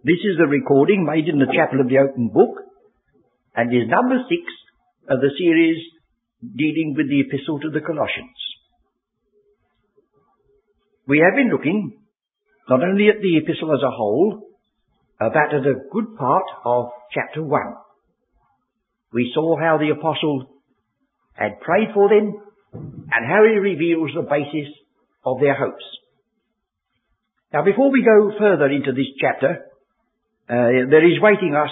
This is a recording made in the Chapel of the Open Book and is number six of the series dealing with the Epistle to the Colossians. We have been looking not only at the epistle as a whole, but at a good part of chapter 1. We saw how the apostle had prayed for them and how he reveals the basis of their hopes. Now before we go further into this chapter, uh, there is waiting us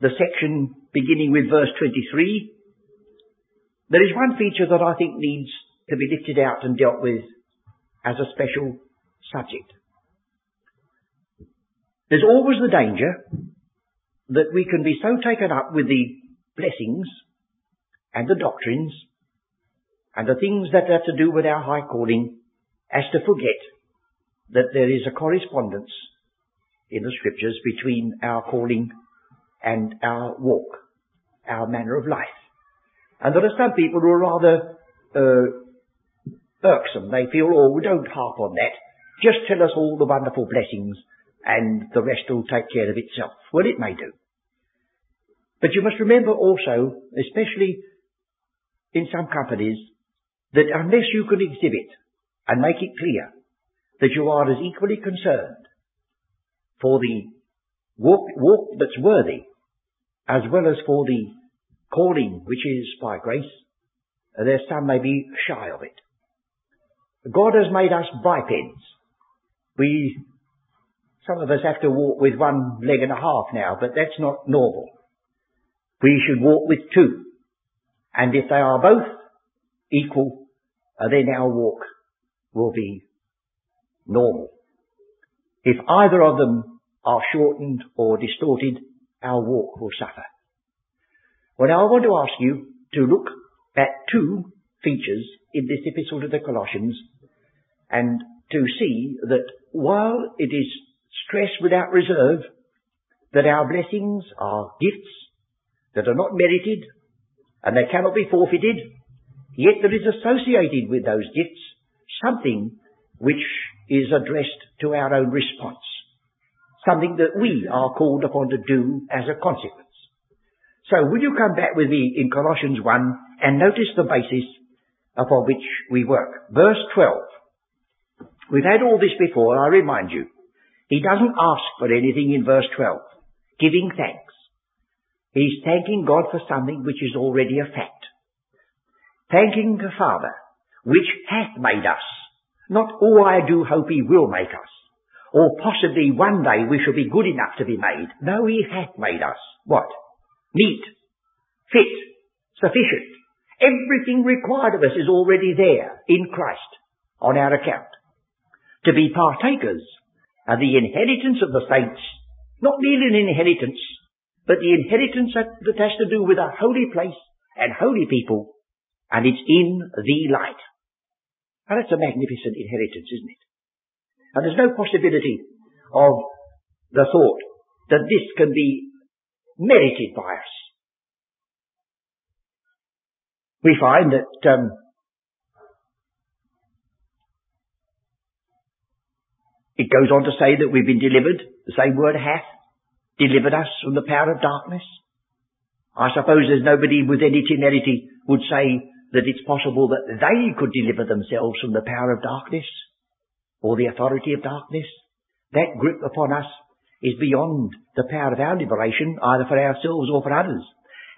the section beginning with verse 23. There is one feature that I think needs to be lifted out and dealt with as a special subject. There's always the danger that we can be so taken up with the blessings and the doctrines and the things that have to do with our high calling as to forget that there is a correspondence in the scriptures between our calling and our walk, our manner of life. And there are some people who are rather uh, irksome. They feel, oh, we don't harp on that. Just tell us all the wonderful blessings and the rest will take care of itself. Well, it may do. But you must remember also, especially in some companies, that unless you can exhibit and make it clear that you are as equally concerned for the walk, walk that's worthy as well as for the calling which is by grace, there's some may be shy of it. God has made us bipeds. We, some of us have to walk with one leg and a half now, but that's not normal. We should walk with two. And if they are both equal, uh, then our walk will be normal. If either of them are shortened or distorted, our walk will suffer. Well now I want to ask you to look at two features in this epistle to the Colossians and to see that while it is stressed without reserve that our blessings are gifts that are not merited and they cannot be forfeited, yet there is associated with those gifts something which is addressed to our own response. Something that we are called upon to do as a consequence. So will you come back with me in Colossians 1 and notice the basis upon which we work. Verse 12. We've had all this before, I remind you. He doesn't ask for anything in verse 12. Giving thanks. He's thanking God for something which is already a fact. Thanking the Father, which hath made us. Not, oh, I do hope He will make us. Or possibly one day we shall be good enough to be made. No, He hath made us. What? Meet. Fit. Sufficient. Everything required of us is already there in Christ on our account. To be partakers of the inheritance of the saints, not merely an inheritance, but the inheritance that, that has to do with a holy place and holy people, and it's in the light. Now that's a magnificent inheritance, isn't it? And there's no possibility of the thought that this can be merited by us. We find that um, it goes on to say that we've been delivered, the same word hath, delivered us from the power of darkness. I suppose there's nobody with any temerity would say that it's possible that they could deliver themselves from the power of darkness or the authority of darkness. That grip upon us is beyond the power of our liberation, either for ourselves or for others,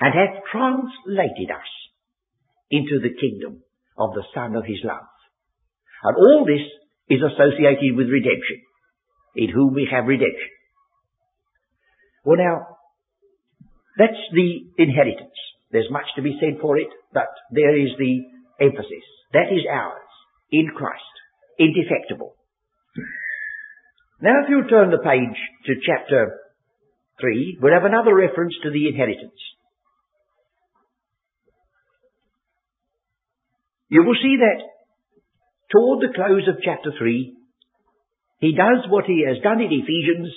and hath translated us into the kingdom of the Son of His love. And all this is associated with redemption, in whom we have redemption. Well now, that's the inheritance. There's much to be said for it, but there is the emphasis. That is ours, in Christ, indefectible. Now if you turn the page to chapter 3, we'll have another reference to the inheritance. You will see that toward the close of chapter 3, he does what he has done in Ephesians,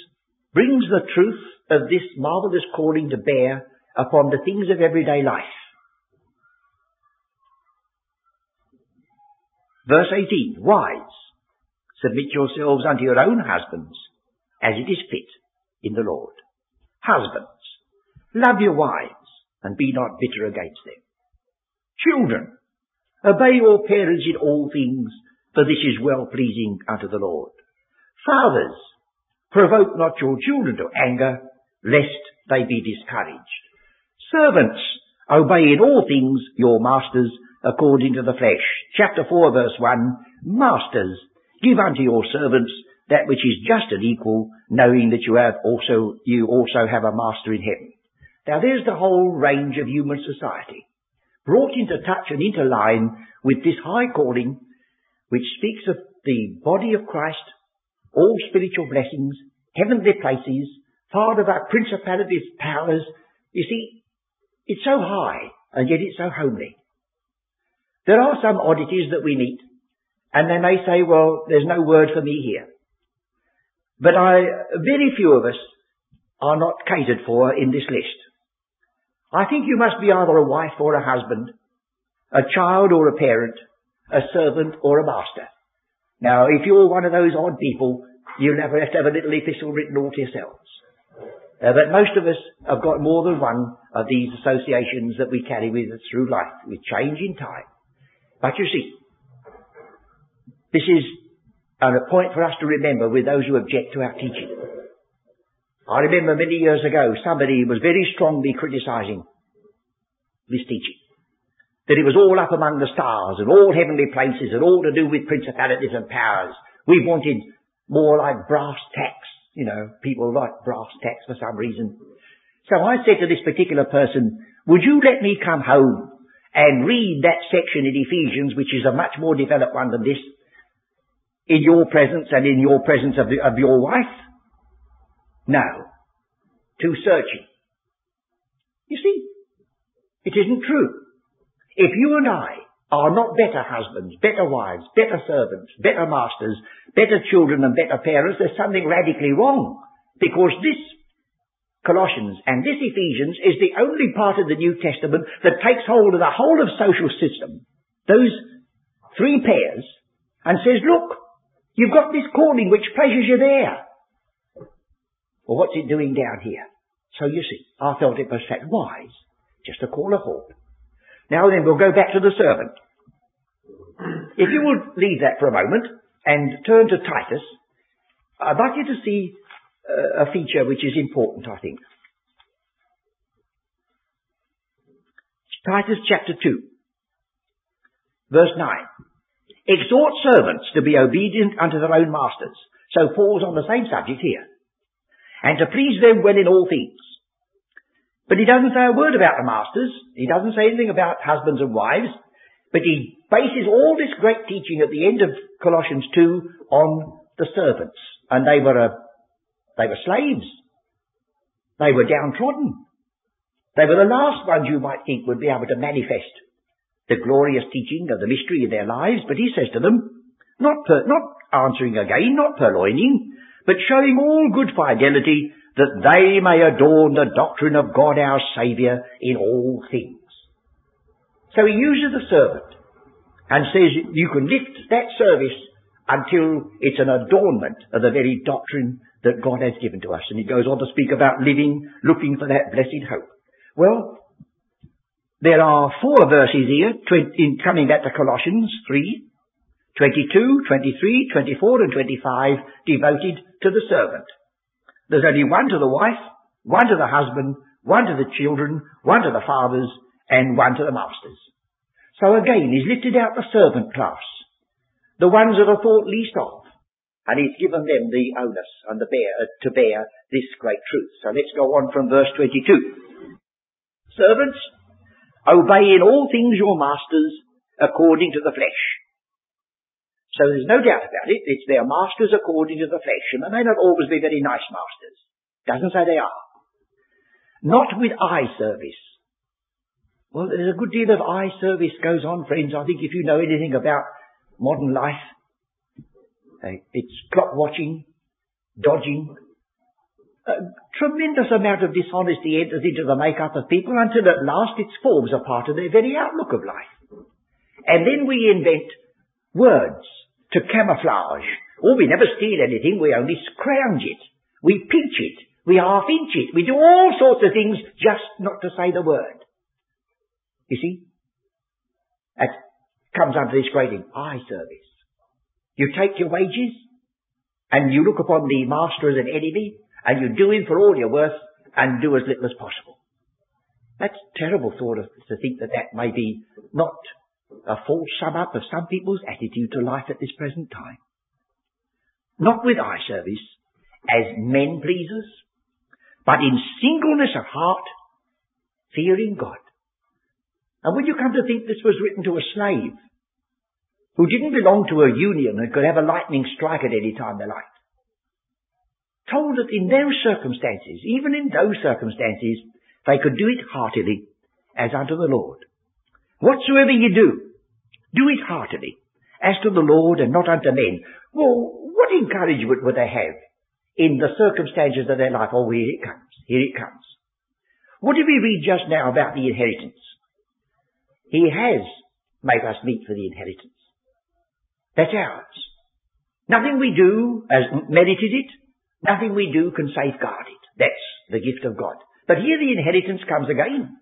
brings the truth of this marvelous calling to bear upon the things of everyday life. Verse 18, Wives, submit yourselves unto your own husbands, as it is fit. in the Lord. Husbands, love your wives and be not bitter against them. Children, obey your parents in all things, for this is well pleasing unto the Lord. Fathers, provoke not your children to anger, lest they be discouraged. Servants, obey in all things your masters according to the flesh. Chapter 4 verse 1, Masters, give unto your servants that which is just and equal, knowing that you have also, you also have a master in heaven. Now there's the whole range of human society, brought into touch and into line with this high calling, which speaks of the body of Christ, all spiritual blessings, heavenly places, far above principalities, powers. You see, it's so high, and yet it's so homely. There are some oddities that we meet, and they may say, well, there's no word for me here. But I, very few of us are not catered for in this list. I think you must be either a wife or a husband, a child or a parent, a servant or a master. Now, if you're one of those odd people, you'll never have to have a little epistle written all to yourselves. Uh, but most of us have got more than one of these associations that we carry with us through life, with change in time. But you see, this is a point for us to remember with those who object to our teaching. I remember many years ago somebody was very strongly criticizing this teaching. That it was all up among the stars and all heavenly places and all to do with principalities and powers. We wanted more like brass tacks. You know, people like brass tacks for some reason. So I said to this particular person, would you let me come home and read that section in Ephesians, which is a much more developed one than this, in your presence and in your presence of, the, of your wife? No. Too searching. You see, it isn't true. If you and I are not better husbands, better wives, better servants, better masters, better children and better parents, there's something radically wrong. Because this Colossians and this Ephesians is the only part of the New Testament that takes hold of the whole of social system, those three pairs, and says, look, You've got this calling which pleasures you there. Well, what's it doing down here? So you see, I felt it was set wise just to call a halt. Now then, we'll go back to the servant. If you would leave that for a moment and turn to Titus, I'd like you to see uh, a feature which is important, I think. Titus chapter 2, verse 9. Exhort servants to be obedient unto their own masters. So Paul's on the same subject here. And to please them well in all things. But he doesn't say a word about the masters. He doesn't say anything about husbands and wives. But he bases all this great teaching at the end of Colossians 2 on the servants. And they were a, they were slaves. They were downtrodden. They were the last ones you might think would be able to manifest the glorious teaching of the mystery of their lives, but he says to them, not, per, not answering again, not purloining, but showing all good fidelity that they may adorn the doctrine of God our Saviour in all things. So he uses the servant and says you can lift that service until it's an adornment of the very doctrine that God has given to us. And he goes on to speak about living, looking for that blessed hope. Well, there are four verses here, in coming back to Colossians 3, 22, 23, 24 and 25 devoted to the servant. There's only one to the wife, one to the husband, one to the children, one to the fathers, and one to the masters. So again, he's lifted out the servant class, the ones that are thought least of, and he's given them the onus and the bear, uh, to bear this great truth. So let's go on from verse 22. Servants, Obey in all things your masters according to the flesh. So there's no doubt about it. It's their masters according to the flesh. And they may not always be very nice masters. Doesn't say they are. Not with eye service. Well, there's a good deal of eye service goes on, friends. I think if you know anything about modern life, eh, it's clock watching, dodging, a tremendous amount of dishonesty enters into the makeup of people until at last it forms a part of their very outlook of life. And then we invent words to camouflage. Oh, we never steal anything, we only scrounge it. We pinch it. We half inch it. We do all sorts of things just not to say the word. You see? That comes under this grading. Eye service. You take your wages and you look upon the master as an enemy and you do him for all you're worth and do as little as possible. That's terrible thought of, to think that that may be not a full sum up of some people's attitude to life at this present time. Not with eye service as men pleasers, but in singleness of heart, fearing God. And when you come to think this was written to a slave who didn't belong to a union and could have a lightning strike at any time they liked, told that in those circumstances, even in those circumstances, they could do it heartily as unto the Lord. Whatsoever you do, do it heartily as to the Lord and not unto men. Well, what encouragement would they have in the circumstances of their life? Oh, here it comes. Here it comes. What did we read just now about the inheritance? He has made us meet for the inheritance. That's ours. Nothing we do has merited it. Nothing we do can safeguard it. That's the gift of God. But here the inheritance comes again.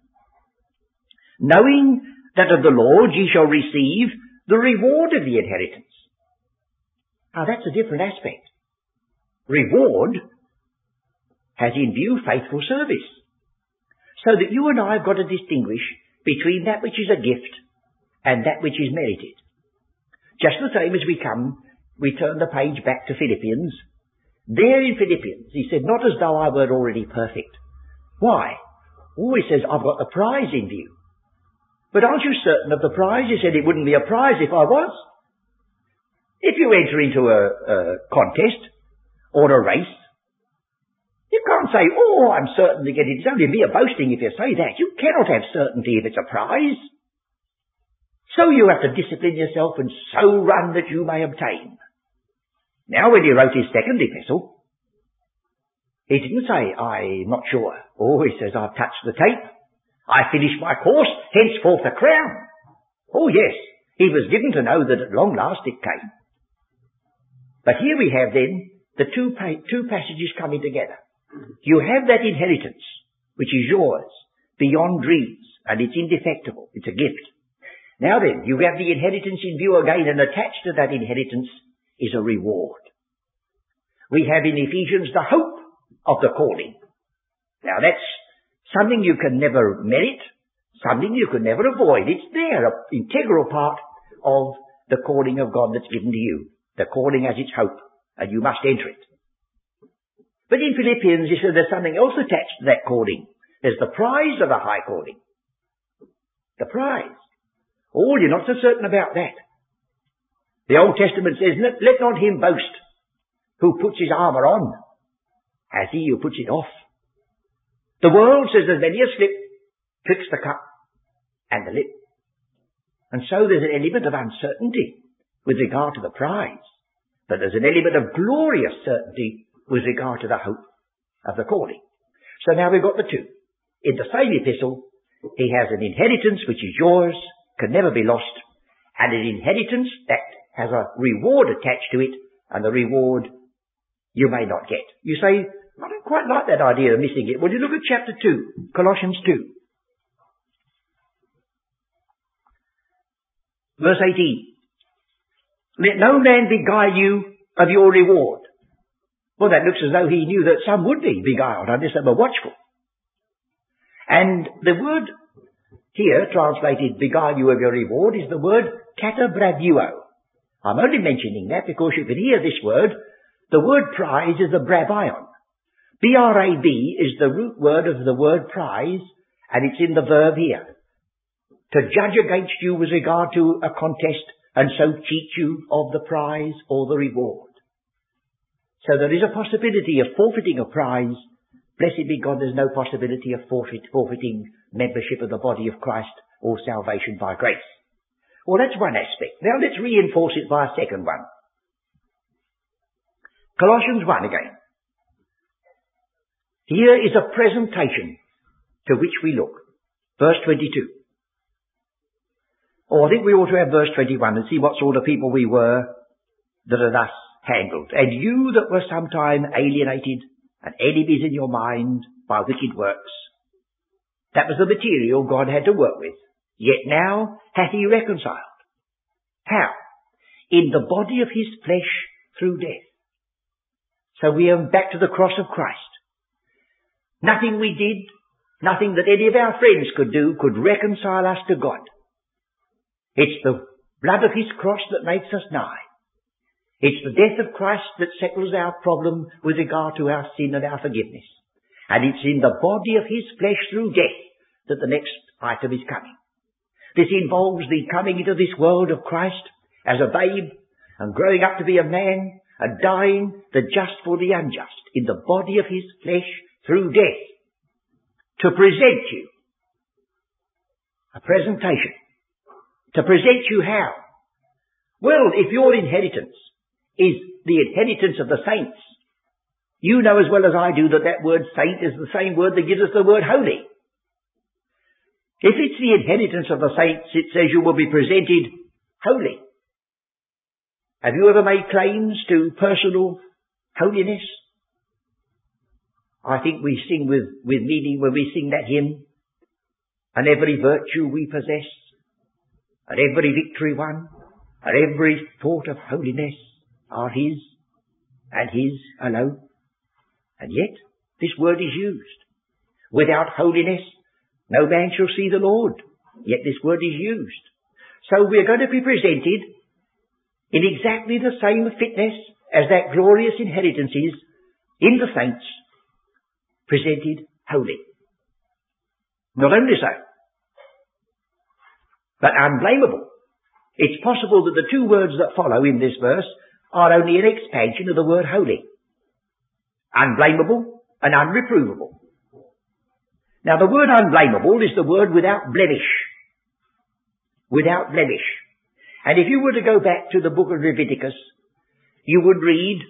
Knowing that of the Lord ye shall receive the reward of the inheritance. Now that's a different aspect. Reward has in view faithful service. So that you and I have got to distinguish between that which is a gift and that which is merited. Just the same as we come, we turn the page back to Philippians there in Philippians, he said, not as though I were already perfect. Why? Oh, he says, I've got the prize in view. But aren't you certain of the prize? He said it wouldn't be a prize if I was. If you enter into a, a contest or a race, you can't say, oh, I'm certain to get it. It's only mere boasting if you say that. You cannot have certainty if it's a prize. So you have to discipline yourself and so run that you may obtain. Now when he wrote his second epistle, he didn't say, I'm not sure. Oh, he says, I've touched the tape. I finished my course, henceforth a crown. Oh yes, he was given to know that at long last it came. But here we have then the two, pa- two passages coming together. You have that inheritance, which is yours, beyond dreams, and it's indefectible. It's a gift. Now then, you have the inheritance in view again, and attached to that inheritance is a reward. We have in Ephesians the hope of the calling. Now that's something you can never merit, something you can never avoid. It's there, an integral part of the calling of God that's given to you. The calling has its hope, and you must enter it. But in Philippians, he said there's something else attached to that calling. There's the prize of a high calling. The prize. Oh, you're not so certain about that. The Old Testament says, let not him boast who puts his armour on, as he who puts it off. The world says there's many a slip twixt the cup and the lip. And so there's an element of uncertainty with regard to the prize. But there's an element of glorious certainty with regard to the hope of the calling. So now we've got the two. In the same epistle, he has an inheritance which is yours, can never be lost, and an inheritance that has a reward attached to it, and the reward you may not get. You say, I don't quite like that idea of missing it. Well, you look at chapter 2, Colossians 2. Verse 18. Let no man beguile you of your reward. Well, that looks as though he knew that some would be beguiled unless they were watchful. And the word here, translated beguile you of your reward, is the word katabrabeuo. I'm only mentioning that because you can hear this word. The word prize is a brabeion. B-R-A-B is the root word of the word prize, and it's in the verb here. To judge against you with regard to a contest, and so cheat you of the prize or the reward. So there is a possibility of forfeiting a prize. Blessed be God, there's no possibility of forfeit, forfeiting membership of the body of Christ or salvation by grace. Well, that's one aspect. Now let's reinforce it by a second one. Colossians 1 again. Here is a presentation to which we look. Verse 22. Or oh, I think we ought to have verse 21 and see what sort of people we were that are thus handled. And you that were sometime alienated and enemies in your mind by wicked works. That was the material God had to work with. Yet now hath he reconciled. How? In the body of his flesh through death. So we are back to the cross of Christ. Nothing we did, nothing that any of our friends could do could reconcile us to God. It's the blood of his cross that makes us nigh. It's the death of Christ that settles our problem with regard to our sin and our forgiveness. And it's in the body of his flesh through death that the next item is coming. This involves the coming into this world of Christ as a babe and growing up to be a man and dying the just for the unjust in the body of his flesh through death to present you a presentation. To present you how? Well, if your inheritance is the inheritance of the saints. You know as well as I do that that word saint is the same word that gives us the word holy. If it's the inheritance of the saints, it says you will be presented holy. Have you ever made claims to personal holiness? I think we sing with, with meaning when we sing that hymn. And every virtue we possess, and every victory won, and every thought of holiness, are His and His alone. And yet, this word is used. Without holiness, no man shall see the Lord. Yet this word is used. So we're going to be presented in exactly the same fitness as that glorious inheritance is in the saints, presented holy. Not only so, but unblameable. It's possible that the two words that follow in this verse are only an expansion of the word holy. Unblameable and unreprovable. Now the word unblameable is the word without blemish. Without blemish. And if you were to go back to the book of Leviticus, you would read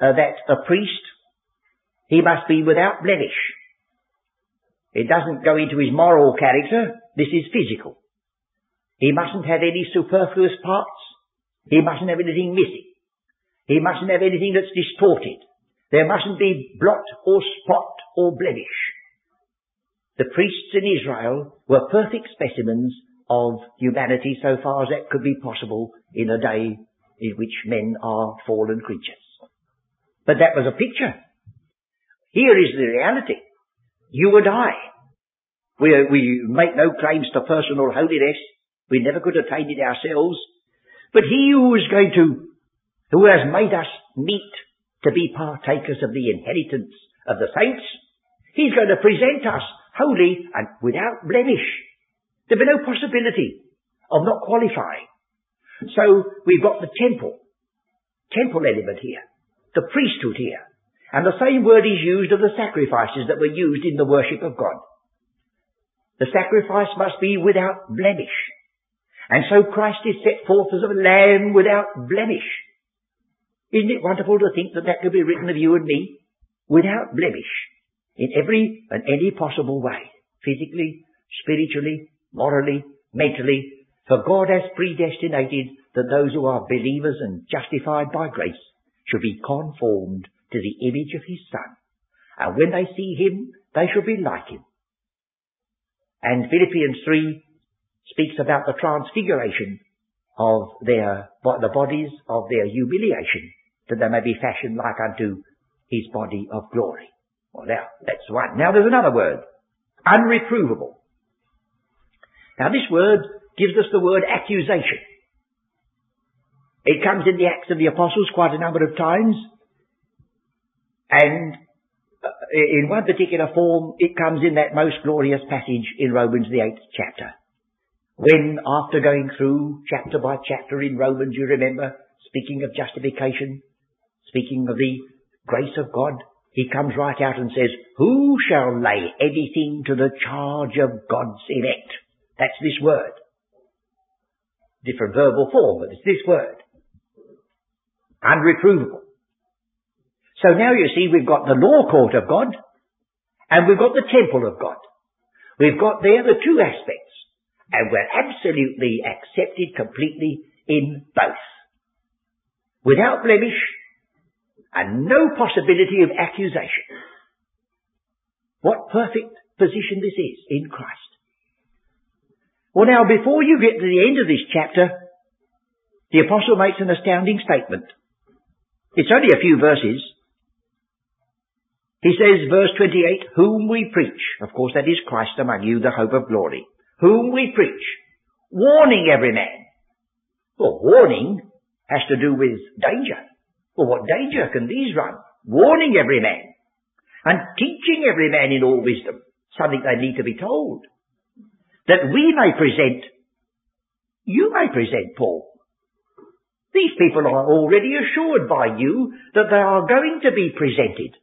uh, that a priest, he must be without blemish. It doesn't go into his moral character, this is physical. He mustn't have any superfluous parts. He mustn't have anything missing. He mustn't have anything that's distorted. There mustn't be blot or spot or blemish. The priests in Israel were perfect specimens of humanity so far as that could be possible in a day in which men are fallen creatures. But that was a picture. Here is the reality. You and I. We, we make no claims to personal holiness. We never could attain it ourselves. But he who is going to who has made us meet to be partakers of the inheritance of the saints, he's going to present us holy and without blemish. There'll be no possibility of not qualifying. So we've got the temple, temple element here, the priesthood here, and the same word is used of the sacrifices that were used in the worship of God. The sacrifice must be without blemish. And so Christ is set forth as a lamb without blemish. Isn't it wonderful to think that that could be written of you and me without blemish in every and any possible way, physically, spiritually, morally, mentally, for God has predestinated that those who are believers and justified by grace should be conformed to the image of his Son. And when they see him, they shall be like him. And Philippians 3 speaks about the transfiguration of their, the bodies of their humiliation that they may be fashioned like unto his body of glory. Well now, that's one. Now there's another word. Unreprovable. Now this word gives us the word accusation. It comes in the Acts of the Apostles quite a number of times. And uh, in one particular form, it comes in that most glorious passage in Romans the eighth chapter. When after going through chapter by chapter in Romans, you remember, speaking of justification, speaking of the grace of God, he comes right out and says, Who shall lay anything to the charge of God's elect? That's this word. Different verbal form, but it's this word. Unreprovable. So now you see we've got the law court of God and we've got the temple of God. We've got there the two aspects and we're absolutely accepted completely in both. Without blemish and no possibility of accusation. What perfect position this is in Christ. Well now, before you get to the end of this chapter, the apostle makes an astounding statement. It's only a few verses. He says, verse 28, whom we preach. Of course, that is Christ among you, the hope of glory. Whom we preach. Warning every man. Well, warning has to do with danger. Well, what danger can these run? Warning every man. And teaching every man in all wisdom. Something they need to be told. That we may present, you may present Paul. These people are already assured by you that they are going to be presented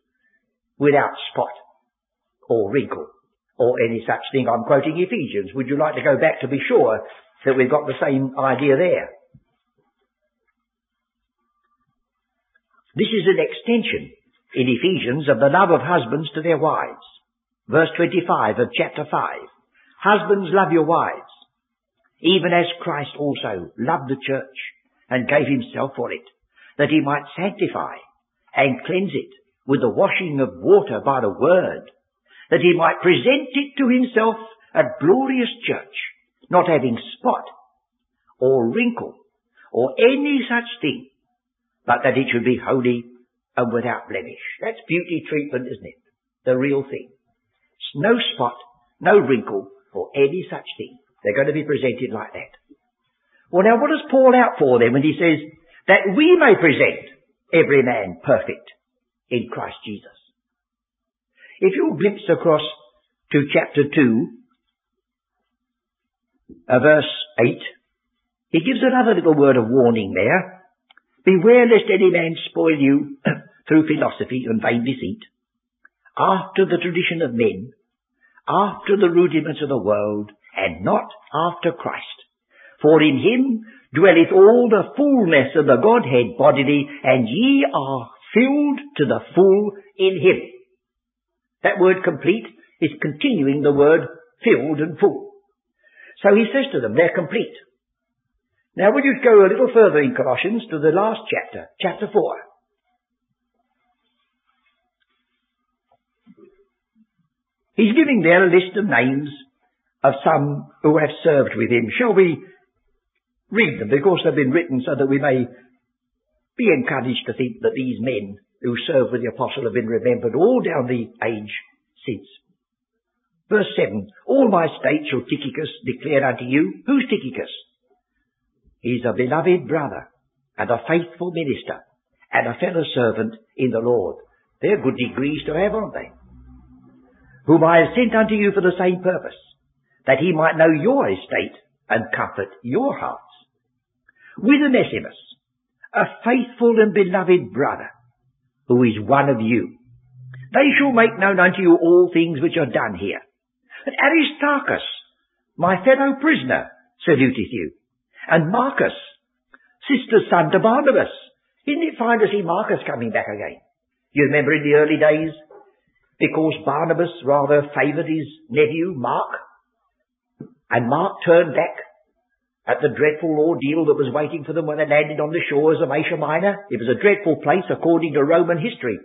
without spot or wrinkle or any such thing. I'm quoting Ephesians. Would you like to go back to be sure that we've got the same idea there? This is an extension in Ephesians of the love of husbands to their wives. Verse 25 of chapter 5. Husbands, love your wives, even as Christ also loved the church and gave himself for it, that he might sanctify and cleanse it with the washing of water by the word, that he might present it to himself a glorious church, not having spot or wrinkle or any such thing, but that it should be holy and without blemish. That's beauty treatment, isn't it? The real thing. It's No spot, no wrinkle, or any such thing. They're going to be presented like that. Well now what does Paul out for then when he says, that we may present every man perfect in Christ Jesus? If you glimpse across to chapter 2, uh, verse 8, he gives another little word of warning there. Beware lest any man spoil you through philosophy and vain deceit, after the tradition of men, after the rudiments of the world, and not after Christ. For in him dwelleth all the fullness of the Godhead bodily, and ye are filled to the full in him. That word complete is continuing the word filled and full. So he says to them, they're complete. Now would you go a little further in Colossians to the last chapter, chapter 4. He's giving there a list of names of some who have served with him. Shall we read them because they've been written so that we may be encouraged to think that these men who served with the apostle have been remembered all down the age since. Verse 7, All my state shall Tychicus declare unto you. Who's Tychicus? He's a beloved brother and a faithful minister and a fellow servant in the Lord. They're good degrees to have, aren't they? Whom I have sent unto you for the same purpose, that he might know your estate and comfort your hearts. With Onesimus, a faithful and beloved brother, who is one of you. They shall make known unto you all things which are done here. And Aristarchus, my fellow prisoner, saluteth you and Marcus, sister's son to Barnabas. Isn't it fine to see Marcus coming back again? You remember in the early days, because Barnabas rather favoured his nephew, Mark, and Mark turned back at the dreadful ordeal that was waiting for them when they landed on the shores of Asia Minor. It was a dreadful place according to Roman history.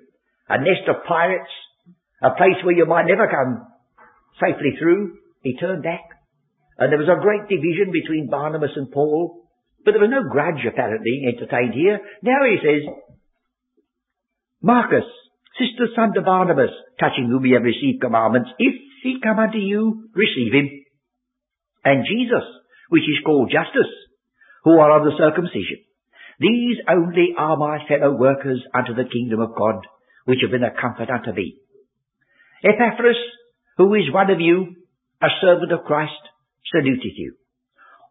A nest of pirates, a place where you might never come safely through. He turned back. And there was a great division between Barnabas and Paul, but there was no grudge apparently entertained here. Now he says, Marcus, sister son to Barnabas, touching whom we have received commandments, if he come unto you, receive him. And Jesus, which is called Justus, who are of the circumcision. These only are my fellow workers unto the kingdom of God, which have been a comfort unto me. Epaphras, who is one of you, a servant of Christ, saluteth you.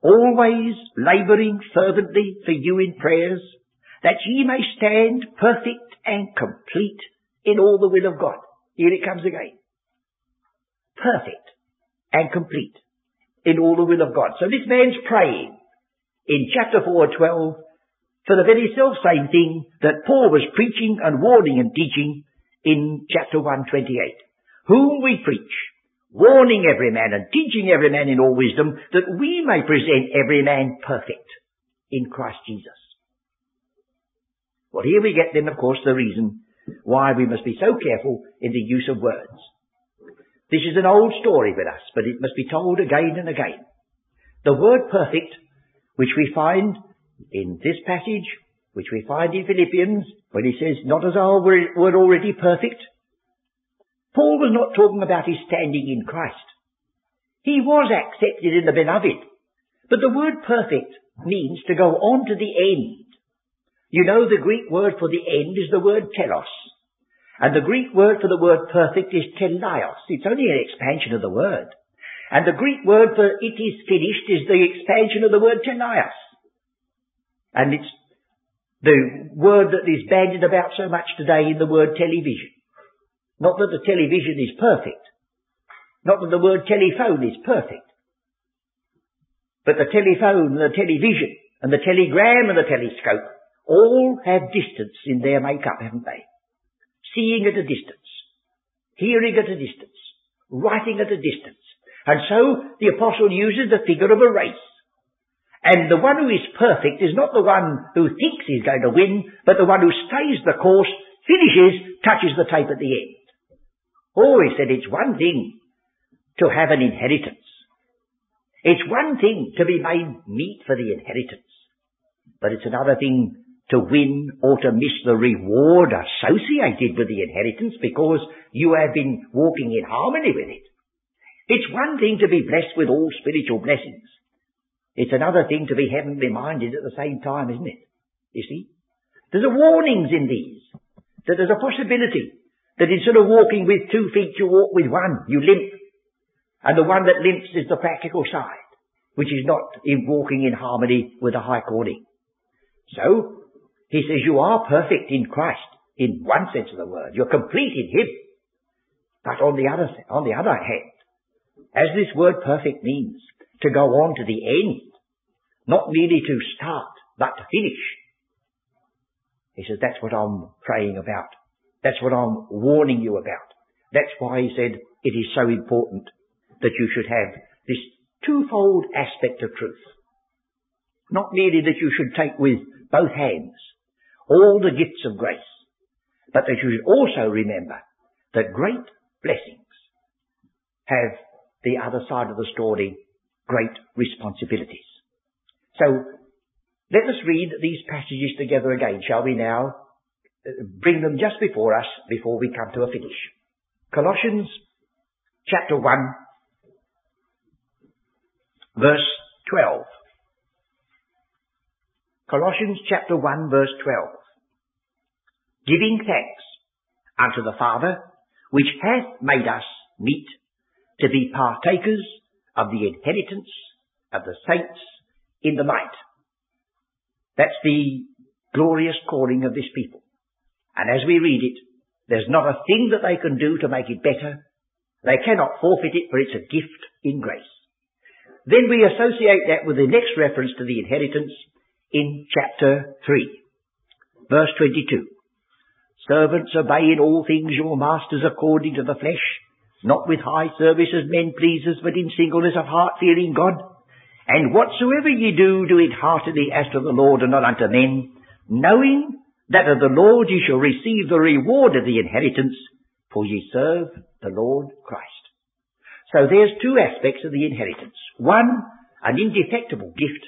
Always labouring fervently for you in prayers, that ye may stand perfect and complete in all the will of God. Here it comes again. Perfect and complete in all the will of God. So this man's praying in chapter 4, 12 for the very self same thing that Paul was preaching and warning and teaching in chapter 1, 28. Whom we preach, warning every man and teaching every man in all wisdom, that we may present every man perfect in Christ Jesus. Well, here we get then, of course, the reason why we must be so careful in the use of words. This is an old story with us, but it must be told again and again. The word perfect, which we find in this passage, which we find in Philippians, when he says, not as our were already perfect. Paul was not talking about his standing in Christ. He was accepted in the beloved. But the word perfect means to go on to the end. You know the Greek word for the end is the word telos. And the Greek word for the word perfect is teleios. It's only an expansion of the word. And the Greek word for it is finished is the expansion of the word teleios. And it's the word that is bandied about so much today in the word television. Not that the television is perfect. Not that the word telephone is perfect. But the telephone and the television and the telegram and the telescope all have distance in their makeup, haven't they? Seeing at a distance, hearing at a distance, writing at a distance. And so the apostle uses the figure of a race. And the one who is perfect is not the one who thinks he's going to win, but the one who stays the course, finishes, touches the tape at the end. Oh, he said it's one thing to have an inheritance. It's one thing to be made meet for the inheritance, but it's another thing to win or to miss the reward associated with the inheritance because you have been walking in harmony with it. It's one thing to be blessed with all spiritual blessings. It's another thing to be heavenly minded at the same time, isn't it? You see? There's a warnings in these. That there's a possibility that instead of walking with two feet, you walk with one. You limp. And the one that limps is the practical side, which is not in walking in harmony with a high calling. So, he says you are perfect in Christ, in one sense of the word. You're complete in Him. But on the other, on the other hand, as this word perfect means, to go on to the end. Not merely to start, but to finish. He says, that's what I'm praying about. That's what I'm warning you about. That's why he said it is so important that you should have this twofold aspect of truth. Not merely that you should take with both hands all the gifts of grace, but that you should also remember that great blessings have the other side of the story great responsibilities. So, let us read these passages together again, shall we now? Bring them just before us before we come to a finish. Colossians chapter 1 verse 12. Colossians chapter 1 verse 12. Giving thanks unto the Father, which hath made us meet to be partakers of the inheritance of the saints in the light. That's the glorious calling of this people. And as we read it, there's not a thing that they can do to make it better. They cannot forfeit it, for it's a gift in grace. Then we associate that with the next reference to the inheritance in chapter 3, verse 22. Servants, obey in all things your masters according to the flesh, not with high service as men pleasers, but in singleness of heart fearing God. And whatsoever ye do, do it heartily as to the Lord and not unto men, knowing that of the Lord ye shall receive the reward of the inheritance, for ye serve the Lord Christ. So there's two aspects of the inheritance. One, an indefectible gift.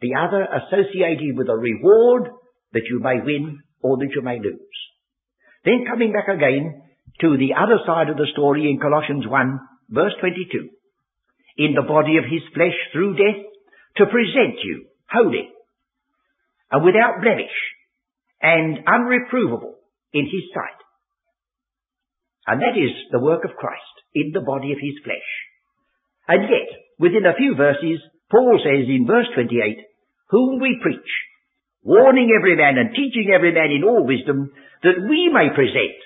The other, associated with a reward that you may win or that you may lose. Then coming back again to the other side of the story in Colossians 1 verse 22. In the body of his flesh through death to present you holy and without blemish and unreprovable in his sight. And that is the work of Christ in the body of his flesh. And yet, within a few verses, Paul says in verse 28, whom we preach, warning every man and teaching every man in all wisdom, that we may present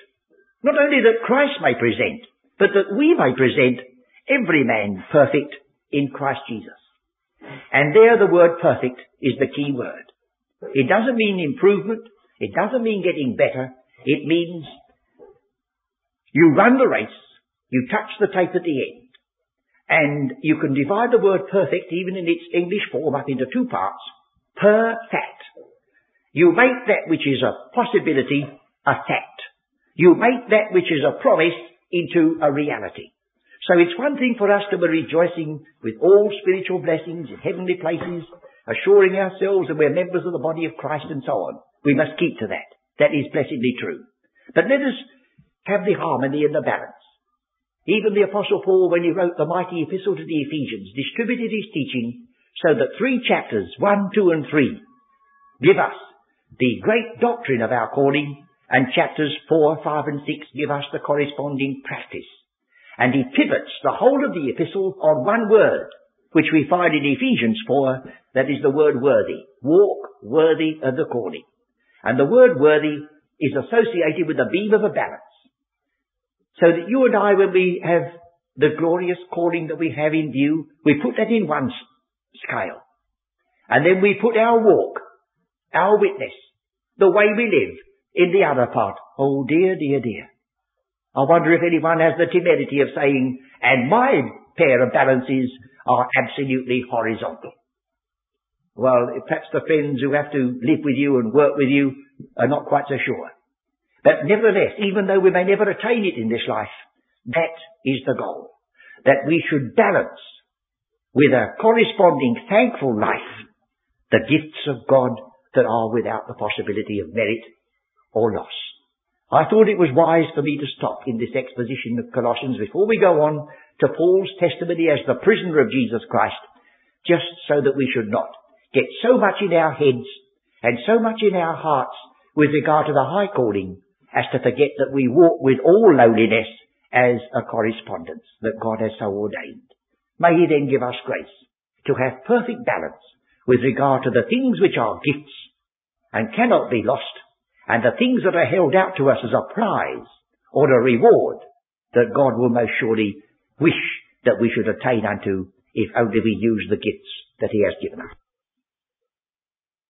not only that Christ may present, but that we may present every man perfect in Christ Jesus. And there the word perfect is the key word. It doesn't mean improvement. It doesn't mean getting better. It means you run the race, you touch the tape at the end, and you can divide the word perfect even in its English form up into two parts. Perfect. You make that which is a possibility a fact. You make that which is a promise into a reality. So it's one thing for us to be rejoicing with all spiritual blessings in heavenly places, assuring ourselves that we're members of the body of Christ and so on. We must keep to that. That is blessedly true. But let us have the harmony and the balance. Even the Apostle Paul, when he wrote the mighty epistle to the Ephesians, distributed his teaching so that three chapters, one, two, and three, give us the great doctrine of our calling, and chapters four, five, and six give us the corresponding practice. And he pivots the whole of the epistle on one word, which we find in Ephesians 4, that is the word worthy. Walk worthy of the calling. And the word worthy is associated with the beam of a balance. So that you and I, when we have the glorious calling that we have in view, we put that in one scale. And then we put our walk, our witness, the way we live in the other part. Oh dear, dear, dear. I wonder if anyone has the temerity of saying, and my pair of balances are absolutely horizontal. Well, perhaps the friends who have to live with you and work with you are not quite so sure. But nevertheless, even though we may never attain it in this life, that is the goal. That we should balance with a corresponding thankful life the gifts of God that are without the possibility of merit or loss. I thought it was wise for me to stop in this exposition of Colossians before we go on to Paul's testimony as the prisoner of Jesus Christ, just so that we should not get so much in our heads and so much in our hearts with regard to the high calling as to forget that we walk with all lowliness as a correspondence that God has so ordained. May He then give us grace to have perfect balance with regard to the things which are gifts and cannot be lost and the things that are held out to us as a prize or a reward that God will most surely wish that we should attain unto if only we use the gifts that He has given us.